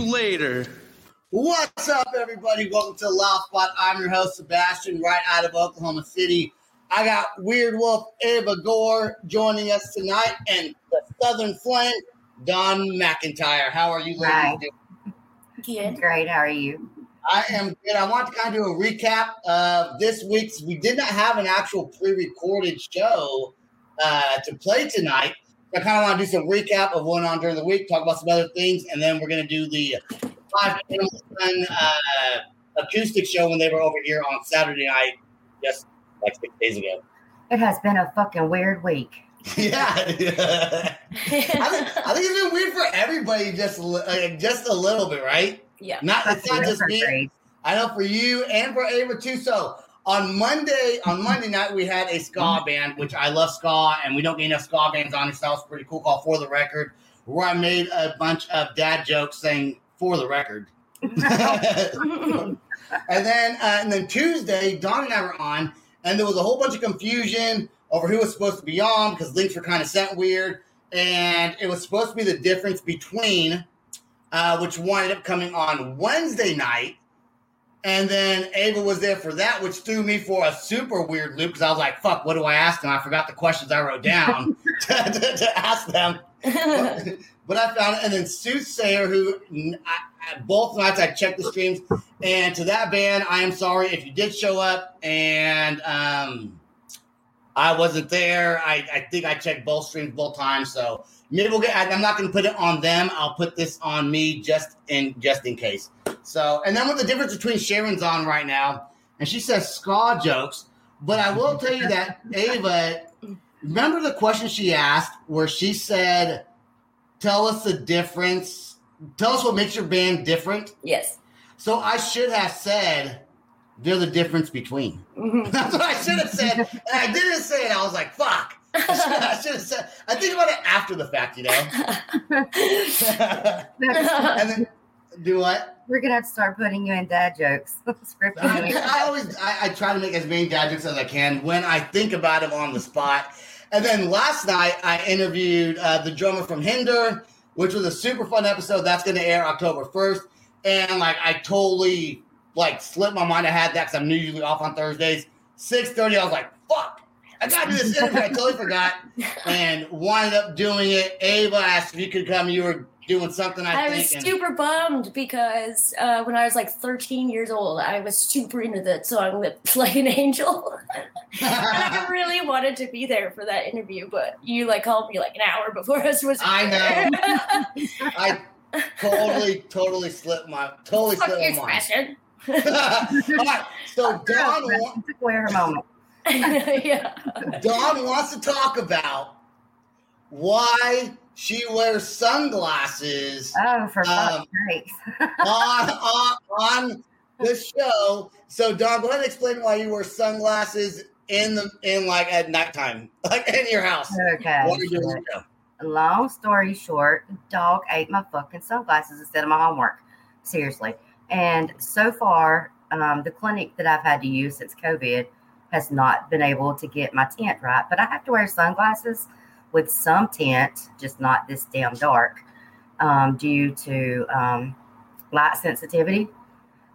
later. What's up, everybody? Welcome to Loud Spot. I'm your host, Sebastian, right out of Oklahoma City. I got Weird Wolf Ava Gore joining us tonight, and the Southern Flame, Dawn McIntyre. How are you, ladies? Hi. Good. Great. How are you? I am good. I want to kind of do a recap of this week's. We did not have an actual pre-recorded show uh, to play tonight. I kind of want to do some recap of what went on during the week, talk about some other things, and then we're going to do the five Animal Sun uh, acoustic show when they were over here on Saturday night, just like six days ago. It has been a fucking weird week. Yeah, I think, I think it's been weird for everybody, just a uh, just a little bit, right? Yeah. Not it's not just me. Retrograde. I know for you and for Ava too. So on Monday, on Monday night, we had a ska band, which I love ska, and we don't get enough ska bands on this. That was pretty cool. Called for the record, where I made a bunch of dad jokes saying for the record. and then uh, and then Tuesday, Dawn and I were on, and there was a whole bunch of confusion over who was supposed to be on because links were kind of sent weird, and it was supposed to be the difference between, uh, which wound up coming on Wednesday night. And then Ava was there for that, which threw me for a super weird loop because I was like, fuck, what do I ask them? I forgot the questions I wrote down to, to- to ask them. But, but I found it. And then Soothsayer, who I, I, both nights I checked the streams. And to that band, I am sorry if you did show up and um, I wasn't there. I, I think I checked both streams both times. So maybe we'll get, I- I'm not going to put it on them. I'll put this on me just in just in case. So, and then with the difference between Sharon's on right now, and she says ska jokes, but I will tell you that Ava, remember the question she asked where she said, "Tell us the difference. Tell us what makes your band different." yes. So I should have said, "They're the difference between." Mhm. That's what I should have said, and I didn't say it. I was like, "Fuck." I should, have said. I think about it after the fact, you know. and then do what? We're gonna have to start putting you in dad jokes. I. I always I, I try to make as many dad jokes as I can when I think about him on the spot. And then last night I interviewed uh, the drummer from Hinder, which was a super fun episode. That's going to air October first. And like I totally like slipped my mind. I had that because I'm usually off on Thursdays. Six thirty, I was like, "Fuck." I got to do this interview. I totally forgot, and wound up doing it. Ava asked if you could come. You were doing something, I, I was super bummed because uh, when I was like 13 years old, I was super into that song with Like an Angel. I really wanted to be there for that interview, but you like called me like an hour before I was supposed to I know. I totally, totally slipped my totally Fuck slipped my mind. Expression. All right, so Dawn, wa- She took away her moment. yeah. Dawn wants to talk about why she wears sunglasses Oh, for fuck's Um, on, on on the show. So Dawn, go ahead and explain why you wear sunglasses in the in like at nighttime, like in your house. Okay. What are you doing? Long story short, dog ate my fucking sunglasses instead of my homework. Seriously. And so far, um, the clinic that I've had to use since COVID has not been able to get my tint right. But I have to wear sunglasses with some tint, just not this damn dark, um, due to um, light sensitivity.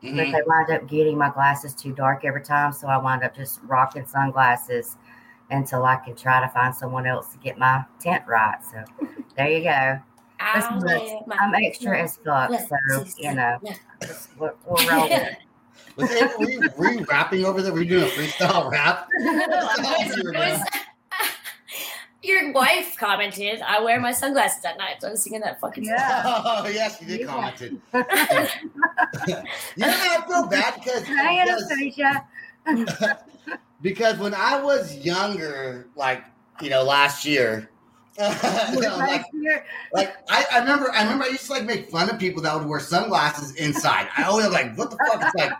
But Mhm. they wind up getting my glasses too dark every time. So I wind up just rocking sunglasses until I can try to find someone else to get my tint right. So there you go. I'll Listen, wear my I'm extra as fuck. So, you know, tonight. just, we'll, we'll roll with it. Was it, were, you, were you rapping over there? Were you doing a freestyle rap? It was- it was- Your wife commented, I wear my sunglasses at night. So I was singing that fucking song. Yeah. Oh yes, you did Yeah. comment it. you know, I feel bad because Hi, because, Anastasia. because when I was younger, like you know, last year, you like like I, I remember I remember I used to like make fun of people that would wear sunglasses inside. I always like, what the fuck? It's like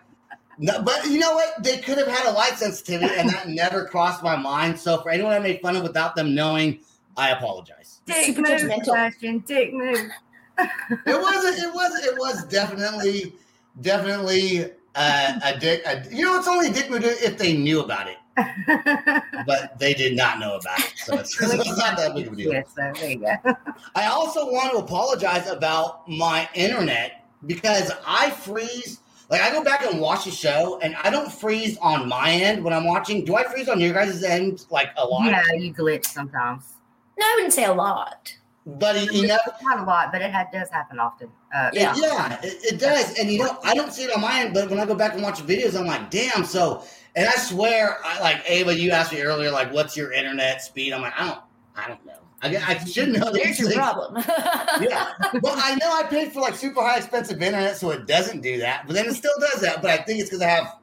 no, but you know what? They could have had a light sensitivity, and that never crossed my mind. So for anyone I made fun of without them knowing, I apologize. Dick Super move, judgmental. Sebastian. Dick move. It wasn't. It was. It was definitely, definitely uh, a dick. A, you know, it's only a dick move if they knew about it, but they did not know about it. So it's, it's not that big of a deal. Yes, so there you go. I also want to apologize about my internet because I freeze. Like I go back and watch the show, and I don't freeze on my end when I'm watching. Do I freeze on your guys' end like a lot? Yeah, you glitch sometimes. No, I wouldn't say a lot. But you, you know, Not a lot, but it ha- does happen often. Uh, Yeah. yeah, it, it does. And you know, I don't see it on my end, but when I go back and watch videos, I'm like, damn. So, and I swear, I like Ava. You asked me earlier, like, what's your internet speed? I'm like, I don't, I don't know. I, I should know There's your things. problem. Yeah, but I know I paid for like super high expensive internet, so it doesn't do that. But then it still does that. But I think it's because I have,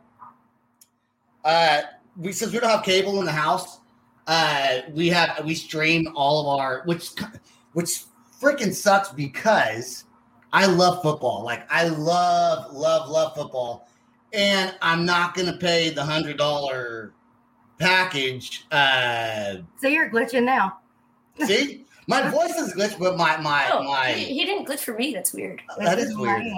uh, we since we don't have cable in the house, uh, we have we stream all of our which which freaking sucks because I love football. Like I love love love football, and I'm not gonna pay the hundred dollar package. Uh, So you're glitching now. see, my voice is glitched, but my my oh, my. he, he didn't glitch for me. That's weird. That It's is in my weird.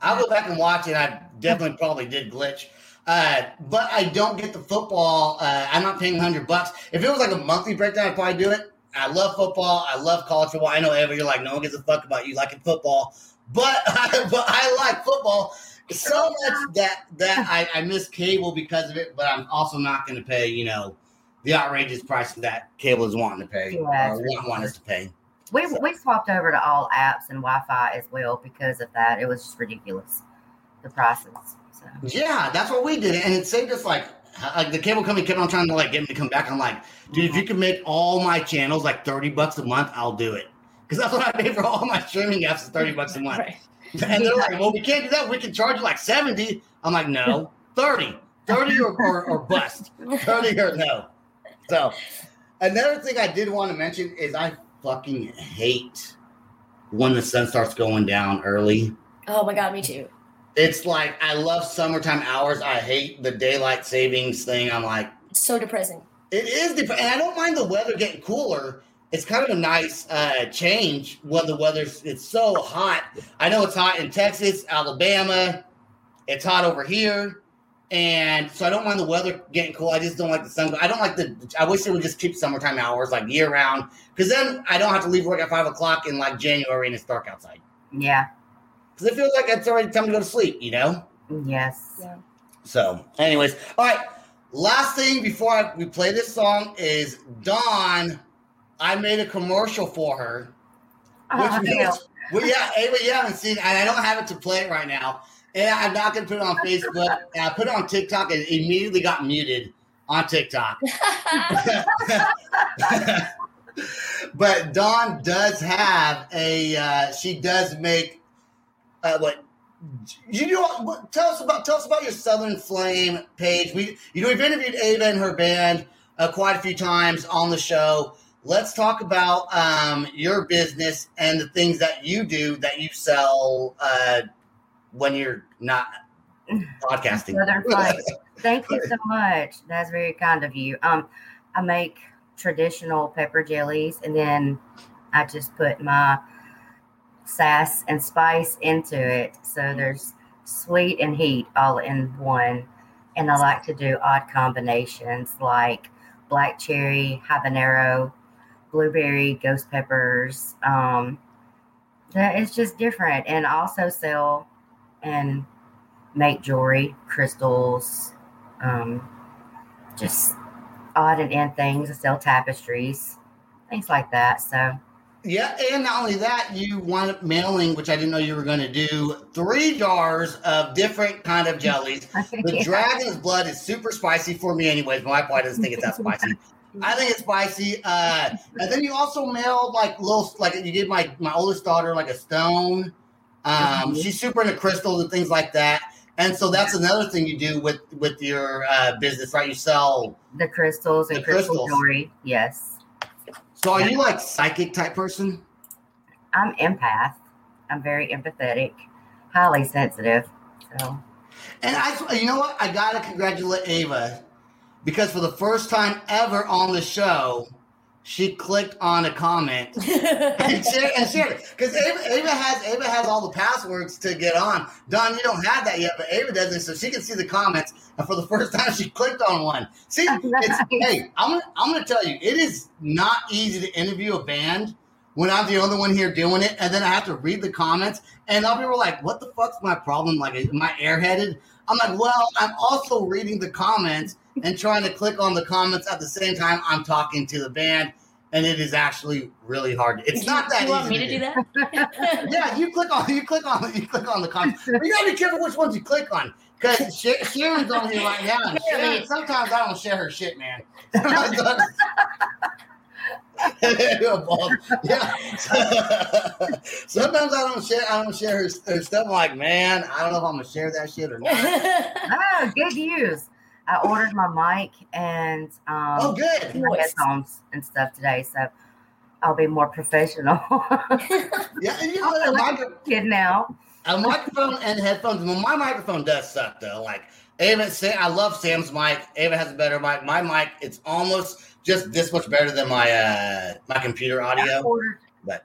I'll go back and watch it. I definitely probably did glitch. Uh, but I don't get the football. Uh, I'm not paying 100 bucks. If it was like a monthly breakdown, I'd probably do it. I love football. I love college football. I know, Evan, you're like, no one gives a fuck about you liking football. But, but I like football so much that, that I, I miss cable because of it. But I'm also not going to pay, you know, the outrageous price that cable is wanting to pay Yeah, or want, want us to pay. We, we swapped over to all apps and Wi-Fi as well because of that. It was just ridiculous, the prices. So Yeah, that's what we did, and it saved us like like the cable company kept on trying to like get me to come back. I'm like, dude, if you can make all my channels like thirty bucks a month, I'll do it because that's what I pay for all my streaming apps is thirty bucks a month. Right. And they're like, well, we can't do that. We can charge you like seventy. I'm like, no, 30. 30 or, or, or bust. 30 or no. So another thing I did want to mention is I fucking hate when the sun starts going down early. Oh my god, me too. It's like I love summertime hours. I hate the daylight savings thing. I'm like, It's so depressing. it is, dep- and I don't mind the weather getting cooler. It's kind of a nice uh, change when the weather's it's so hot. I know it's hot in Texas, Alabama. It's hot over here, and so I don't mind the weather getting cool. I just don't like the sun. I don't like the. I wish they would just keep summertime hours like year round, because then I don't have to leave work at five o'clock in like January and it's dark outside. yeah, Because it feels like it's already time to go to sleep. You know. yes. Yeah. So, anyways, all right. Last thing before I, we play this song is Dawn. I made a commercial for her. Which Oh, means, well, yeah, Ava, you haven't seen, and I don't have it to play it right now. And I'm not going to put it on Facebook. And I put it on TikTok, and it immediately got muted on TikTok. but Dawn does have a. Uh, she does make. Uh, what you know? Tell us about tell us about your Southern Flame page. We you know we've interviewed Ava and her band uh, quite a few times on the show. Let's talk about um, your business and the things that you do that you sell uh, when you're not podcasting. Thank you so much. That's very kind of you. Um, I make traditional pepper jellies, and then I just put my sass and spice into it. So there's sweet and heat all in one. And I like to do odd combinations like black cherry, habanero, blueberry, ghost peppers. Um, it's just different. And also sell and make jewelry, crystals, um, just odd and end things. I sell tapestries, things like that. So Yeah, and not only that, you wound up mailing, which I didn't know you were going to do, three jars of different kind of jellies. The Yeah. dragon's blood is super spicy for me, anyways. My wife doesn't think it's that spicy. I think it's spicy. Uh, and then you also mailed like little, like you gave my my oldest daughter like a stone. Um, Mhm. she's super into crystals and things like that. And so that's another thing you do with with your uh, business, right? You sell. the crystals and The crystal crystals. jewelry. Yes, So are you like psychic type person? I'm empath. I'm very empathetic, highly sensitive. So And I, you know what? I gotta congratulate Ava because for the first time ever on the show, she clicked on a comment and shared and shared it. Because Ava, Ava has Ava has all the passwords to get on. Dawn, you don't have that yet, but Ava doesn't, so she can see the comments. And for the first time, she clicked on one. See, it's, hey, I'm gonna, I'm gonna tell you, it is not easy to interview a band when I'm the only one here doing it, and then I have to read the comments, and other people are like, "What the fuck's my problem? Like, am I airheaded?" I'm like, "Well, I'm also reading the comments and trying to click on the comments at the same time I'm talking to the band." And it is actually really hard. It's not that you want easy me to do do. that? Yeah, you click on you click on you click on the comments. But you gotta be careful which ones you click on. Because Sharon's on here right now. Sharon, sometimes I don't share her shit, man. yeah. Sometimes I don't share. I don't share her, her stuff. I'm like, man, I don't know if I'm gonna share that shit or not. Oh, good news. I ordered my mic and um, Oh, good. my headphones and stuff today, so I'll be more professional. Yeah, and you know, a, micro, Kid now. a microphone and headphones. Well, my microphone does suck though. Like Ava, Sam, I love Sam's mic. Ava has a better mic. My mic, it's almost just this much better than my uh my computer I audio. ordered, But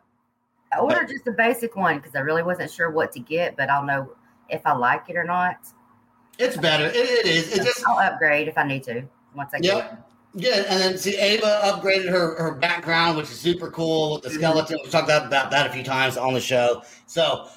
I ordered just a basic one because I really wasn't sure what to get, but I'll know if I like it or not. It's better. It, it is. It just I'll upgrade if I need to once I get it. Yeah, and then see Ava upgraded her, her background, which is super cool with the Mhm. skeleton. We talked about, about that a few times on the show. So,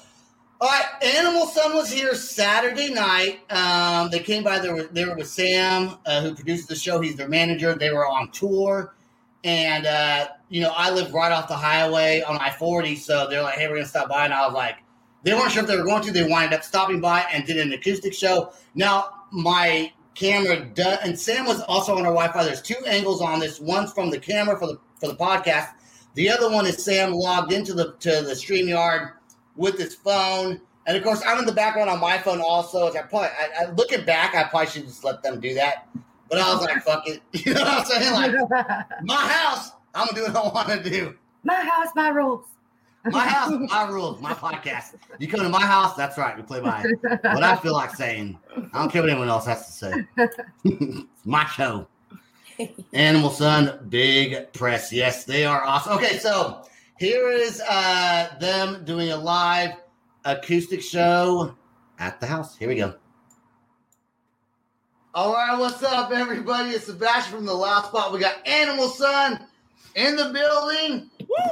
all right, Animal Sun was here Saturday night. Um, they came by. They were they were with Sam, uh, who produces the show. He's their manager. They were on tour, and uh, you know I live right off the highway on I forty. So they're like, "Hey, we're gonna stop by," and I was like, they weren't sure if they were going to. They wind up stopping by and did an acoustic show. Now my camera does, and Sam was also on our Wi-Fi. There's two angles on this. One's from the camera for the for the podcast. The other one is Sam logged into the to the Streamyard with his phone. And of course, I'm in the background on my phone also. As I probably, I, I looking back, I probably should just let them do that. But I was like, "Fuck it," you know what I'm saying? Like my house, I'm gonna do what I want to do. my house, my rules. My house, my rules, my podcast. You come to my house, that's right. We play by what I feel like saying. I don't care what anyone else has to say. it's my show. Animal Sun, big press. Yes, they are awesome. Okay, so here is uh them doing a live acoustic show at the house. Here we go. All right, what's up, everybody? It's Sebastian from the Loud Spot. We got Animal Sun in the building.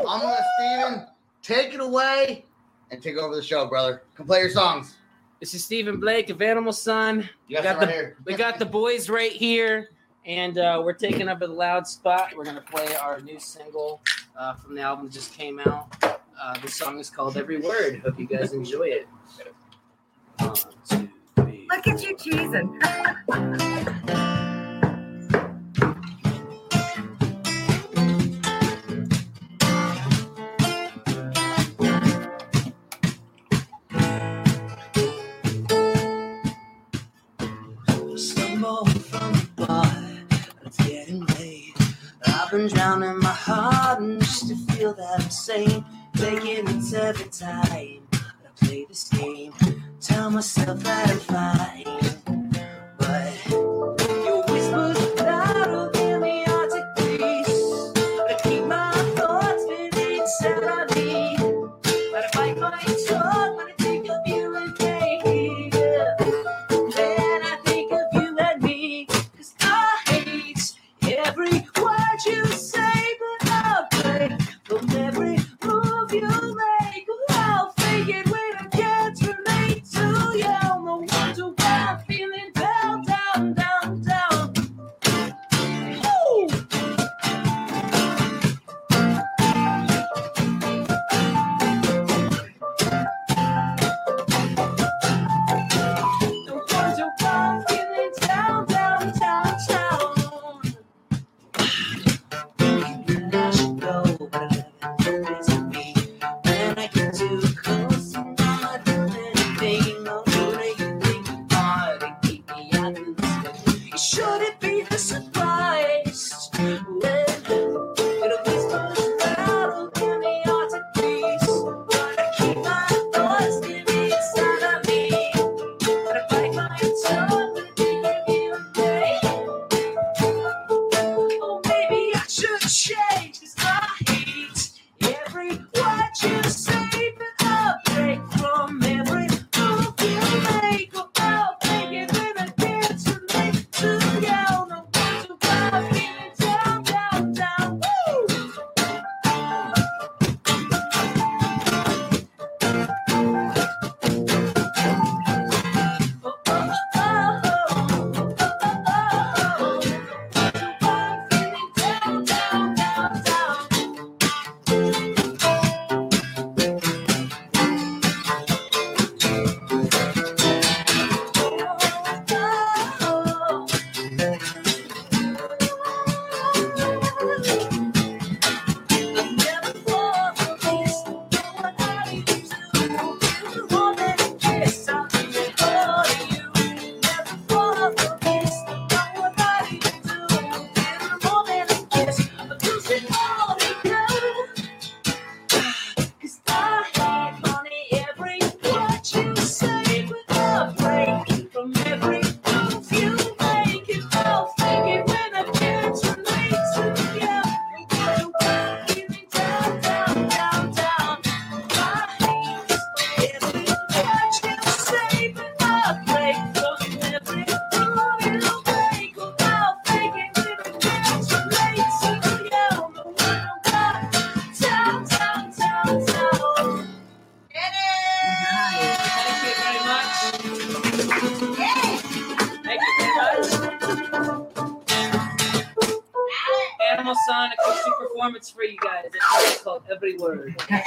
I'm gonna Steven take it away and take over the show, brother. Come play your songs. This is Stephen Blake of Animal Sun. You got, Got some right the- here. We got the boys right here, and uh, we're taking up a loud spot. We're gonna play our new single uh, from the album that just came out. Uh, the song is called Every Word. Hope you guys enjoy it. One, two, three. Look at you cheesing. I'm. Taking it every time I play this game. Tell myself I'm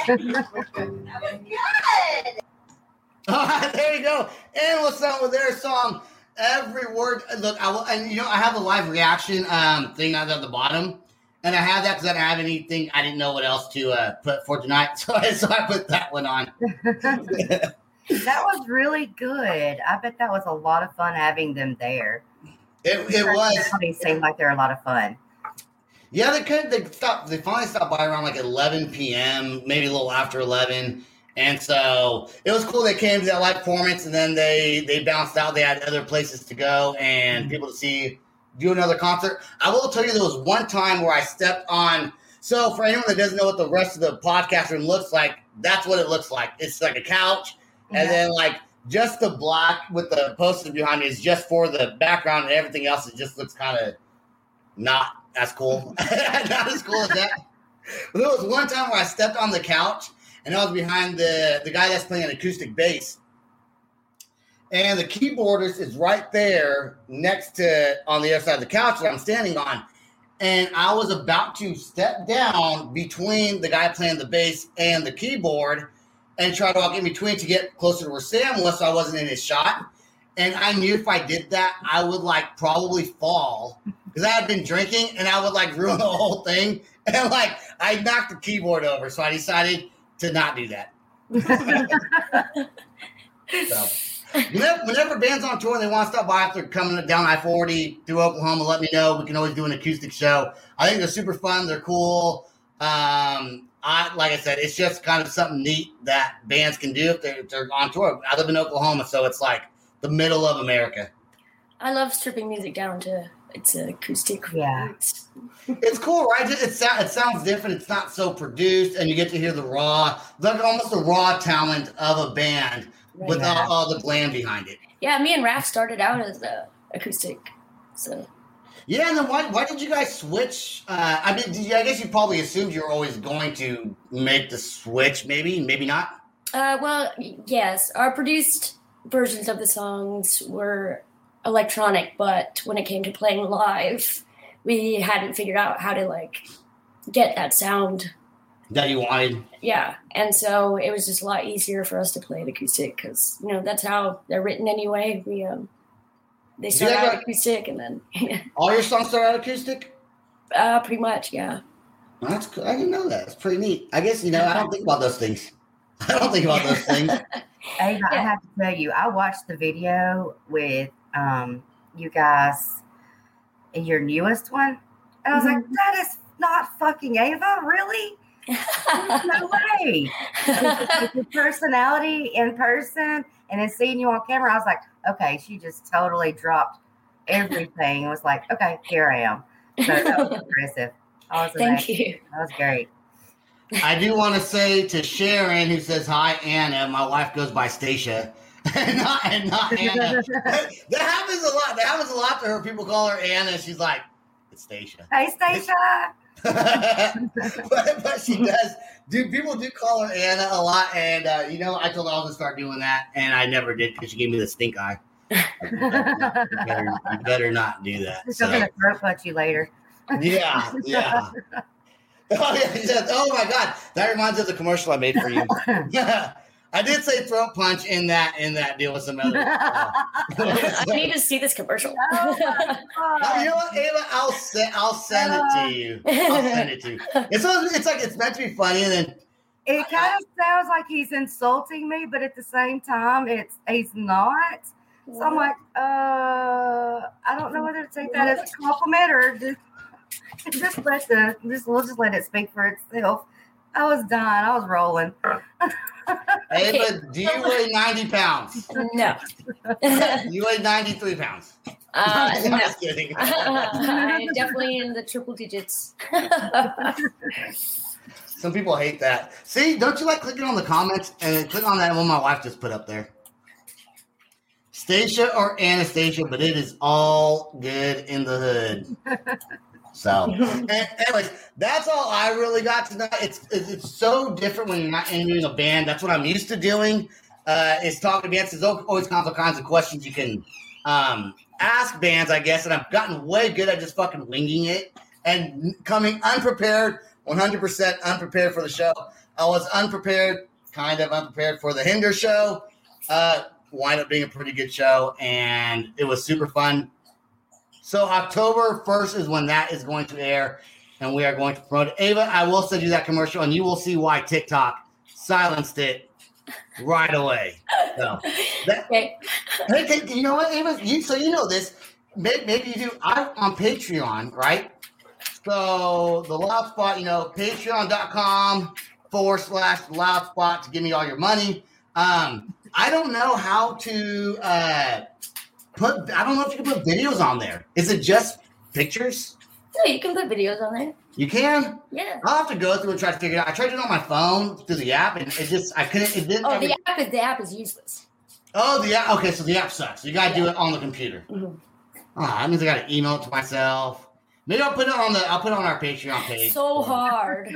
Right, there you go. And what's Sun with their song. Every word. Look, I will, and you know, I have a live reaction um thing at the bottom, and I have that because I didn't have anything. I didn't know what else to uh, put for tonight, so I, so I put that one on. that was really good. I bet that was a lot of fun having them there. It, it was. They seemed like they're a lot of fun. Yeah, they could. They stopped. They finally stopped by around like 11 p.m., maybe a little after 11. And so it was cool. They came to that live performance, and then they they bounced out. They had other places to go and mm-hmm. people to see do another concert. I will tell you, there was one time where I stepped on. So for anyone that doesn't know what the rest of the podcast room looks like, that's what it looks like. It's like a couch, and then like just the block with the poster behind me is just for the background, and everything else it just looks kind of not as cool, not as cool as that. But there was one time where I stepped on the couch and I was behind the the guy that's playing an acoustic bass. And the keyboardist is right there next to on the other side of the couch that I'm standing on. And I was about to step down between the guy playing the bass and the keyboard and try to walk in between to get closer to where Sam was so I wasn't in his shot. And I knew if I did that, I would like probably fall because I had been drinking and I would like ruin the whole thing. And like I knocked the keyboard over. So I decided to not do that. so whenever, whenever bands on tour and they want to stop by after coming down I 40 through Oklahoma, let me know. We can always do an acoustic show. I think they're super fun. They're cool. Um, I like I said, it's just kind of something neat that bands can do if they're, if they're on tour. I live in Oklahoma, so it's like the middle of America. I love stripping music down to its an acoustic. Yeah. It's cool, right? It, it, sound, it sounds different. It's not so produced, and you get to hear the raw, like almost the raw talent of a band without Yeah. all the glam behind it. Yeah, me and Raph started out as uh, acoustic. So Yeah, and then why, why did you guys switch? Uh, I mean, did you, I guess you probably assumed you were always going to make the switch, maybe, maybe not. Uh, well, yes, our produced versions of the songs were electronic, but when it came to playing live, we hadn't figured out how to like get that sound. That you wanted. Yeah, and so it was just a lot easier for us to play it acoustic because you know that's how they're written anyway. We um, they Do you start out a- acoustic and then All your songs start out acoustic. uh, pretty much, yeah. That's cool. I didn't know that. It's pretty neat. I guess you know I don't think about those things. I don't think about those things. Ava, I have to tell you, I watched the video with um you guys in your newest one. And I was like, that is not fucking Ava, really? No way. With your personality in person and then seeing you on camera, I was like, okay, she just totally dropped everything. It was like, okay, here I am. So that was impressive. I was Thank amazed. you. That was great. I do want to say to Sharon, who says hi, Anna. My wife goes by Stacia, and not and not Anna. that happens a lot. That happens a lot to her. People call her Anna. She's like, it's Stacia. hey, Stacia. but, but she does. Do people do call her Anna a lot? And uh, you know, I told her I was gonna start doing that, and I never did because she gave me the stink eye. you, better, you better not do that. She's So, going to throat punch you later. yeah, yeah. Oh yeah, he said, "Oh my god, that reminds me of the commercial I made for you." I did say throat punch in that in that deal with some other. uh, I need to see this commercial. Oh Uh, you know what, Ava? I'll send I'll send it to you. I'll send it to you. It's it's like it's meant to be funny, and then It kind of sounds like he's insulting me, but at the same time, it's he's not. So I'm like, uh, I don't know whether to take that as a compliment or just just let the just we'll just let it speak for itself. I was done. I was rolling. Ava, do you weigh ninety pounds? no. You weigh ninety three pounds. Uh, I'm no. just kidding. I'm definitely in the triple digits. Some people hate that. See, don't you like clicking on the comments and then click on that one my wife just put up there? Stacia or Anastasia, but it is all good in the hood. So, anyways, that's all I really got tonight. It's, it's it's so different when you're not interviewing a band. That's what I'm used to doing. uh, is talking to bands. There's always kinds of kinds of questions you can um, ask bands, I guess. And I've gotten way good at just fucking winging it and coming unprepared, 100% unprepared for the show. I was unprepared, kind of unprepared for the Hinder show. Uh, wind up being a pretty good show, and it was super fun. So October 1st is when that is going to air, and we are going to promote it. Ava, I will send you that commercial, and you will see why TikTok silenced it right away. So, that, Okay. hey, you know what, Ava? You, so you know this. Maybe, maybe you do. I'm on Patreon, right? So the loud spot, you know, patreon.com forward slash loud spot to give me all your money. Um, I don't know how to uh, put, I don't know if you can put videos on there. Is it just pictures? No, you can put videos on there. You can? Yeah. I'll have to go through and try to figure it out. I tried it on my phone through the app and it just, I couldn't, it didn't. Oh, the app is the app is useless. oh, the app. Okay, so the app sucks. You got to do it on the computer. Mhm. Oh, that means I got to email it to myself. Maybe I'll put it on the, I'll put it on our Patreon page. So hard.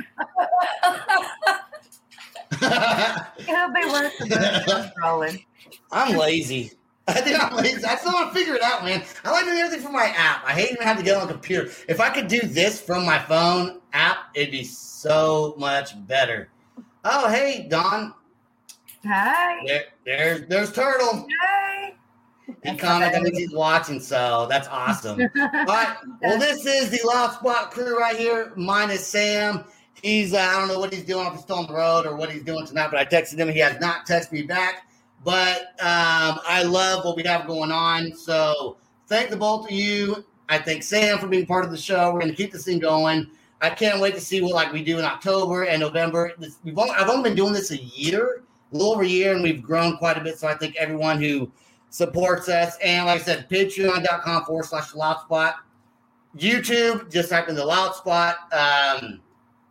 It'll be worth the rolling. I'm lazy. I think I'm lazy. I still want to figure it out, man. I like doing everything from my app. I hate even having to get on the computer. If I could do this from my phone app, it'd be so much better. Oh, hey, Dawn. Hey, There, there's there's Turtle. hey. He commented that means he's watching, so that's awesome. All right. Well, this is the Loud Spot crew right here. minus Sam. He's uh, I don't know what he's doing if he's still on the road or what he's doing tonight, but I texted him. He has not texted me back. But um, I love what we have going on. So thank the both of you. I thank Sam for being part of the show. We're going to keep this thing going. I can't wait to see what like we do in October and November. We've only, I've only been doing this a year, a little over a year, and we've grown quite a bit. So I think everyone who supports us. And like I said, patreon.com forward slash loud spot. YouTube, just type in the loud spot. Um,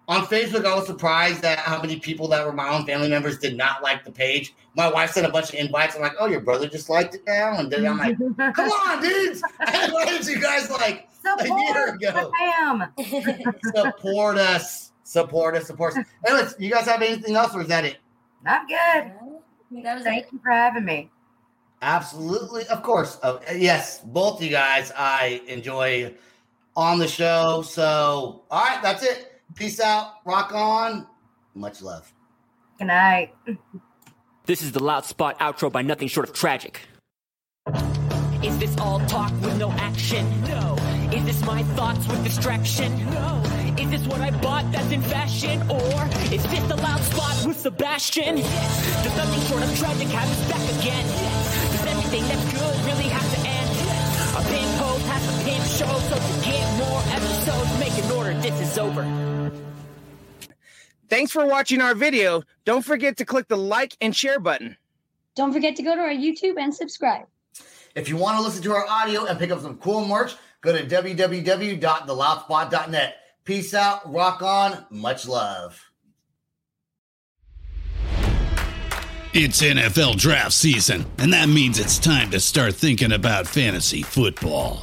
on Facebook, I was surprised at how many people that were my own family members did not like the page. My wife sent a bunch of invites. I'm like, oh, your brother just liked it now? And then I'm like, come on, dudes. I invited you guys like a year Support ago. Sam. Support us. Support us. Support us. Anyways, you guys have anything else or is that it? I'm good. that was Thank it. you for having me. Absolutely, of course. Uh, yes, both you guys I enjoy on the show. So, all right, that's it. Peace out. Rock on. Much love. Good night. This is the Loud Spot outro by Nothing Short of Tragic. Is this all talk with no action? No. Is this my thoughts with distraction? No. Is this what I bought that's in fashion? Or is this the Loud Spot with Sebastian? Yes. Does Nothing Short of Tragic have us back again? Yes. Does everything that's good really have to end? Yes. A pin post a pin show, so to get more episodes, make an order. This is over. Thanks for watching our video. Don't forget to click the like and share button. Don't forget to go to our YouTube and subscribe. If you want to listen to our audio and pick up some cool merch, go to www.theloudspot.net. Peace out. Rock on. Much love. It's NFL draft season, and that means it's time to start thinking about fantasy football.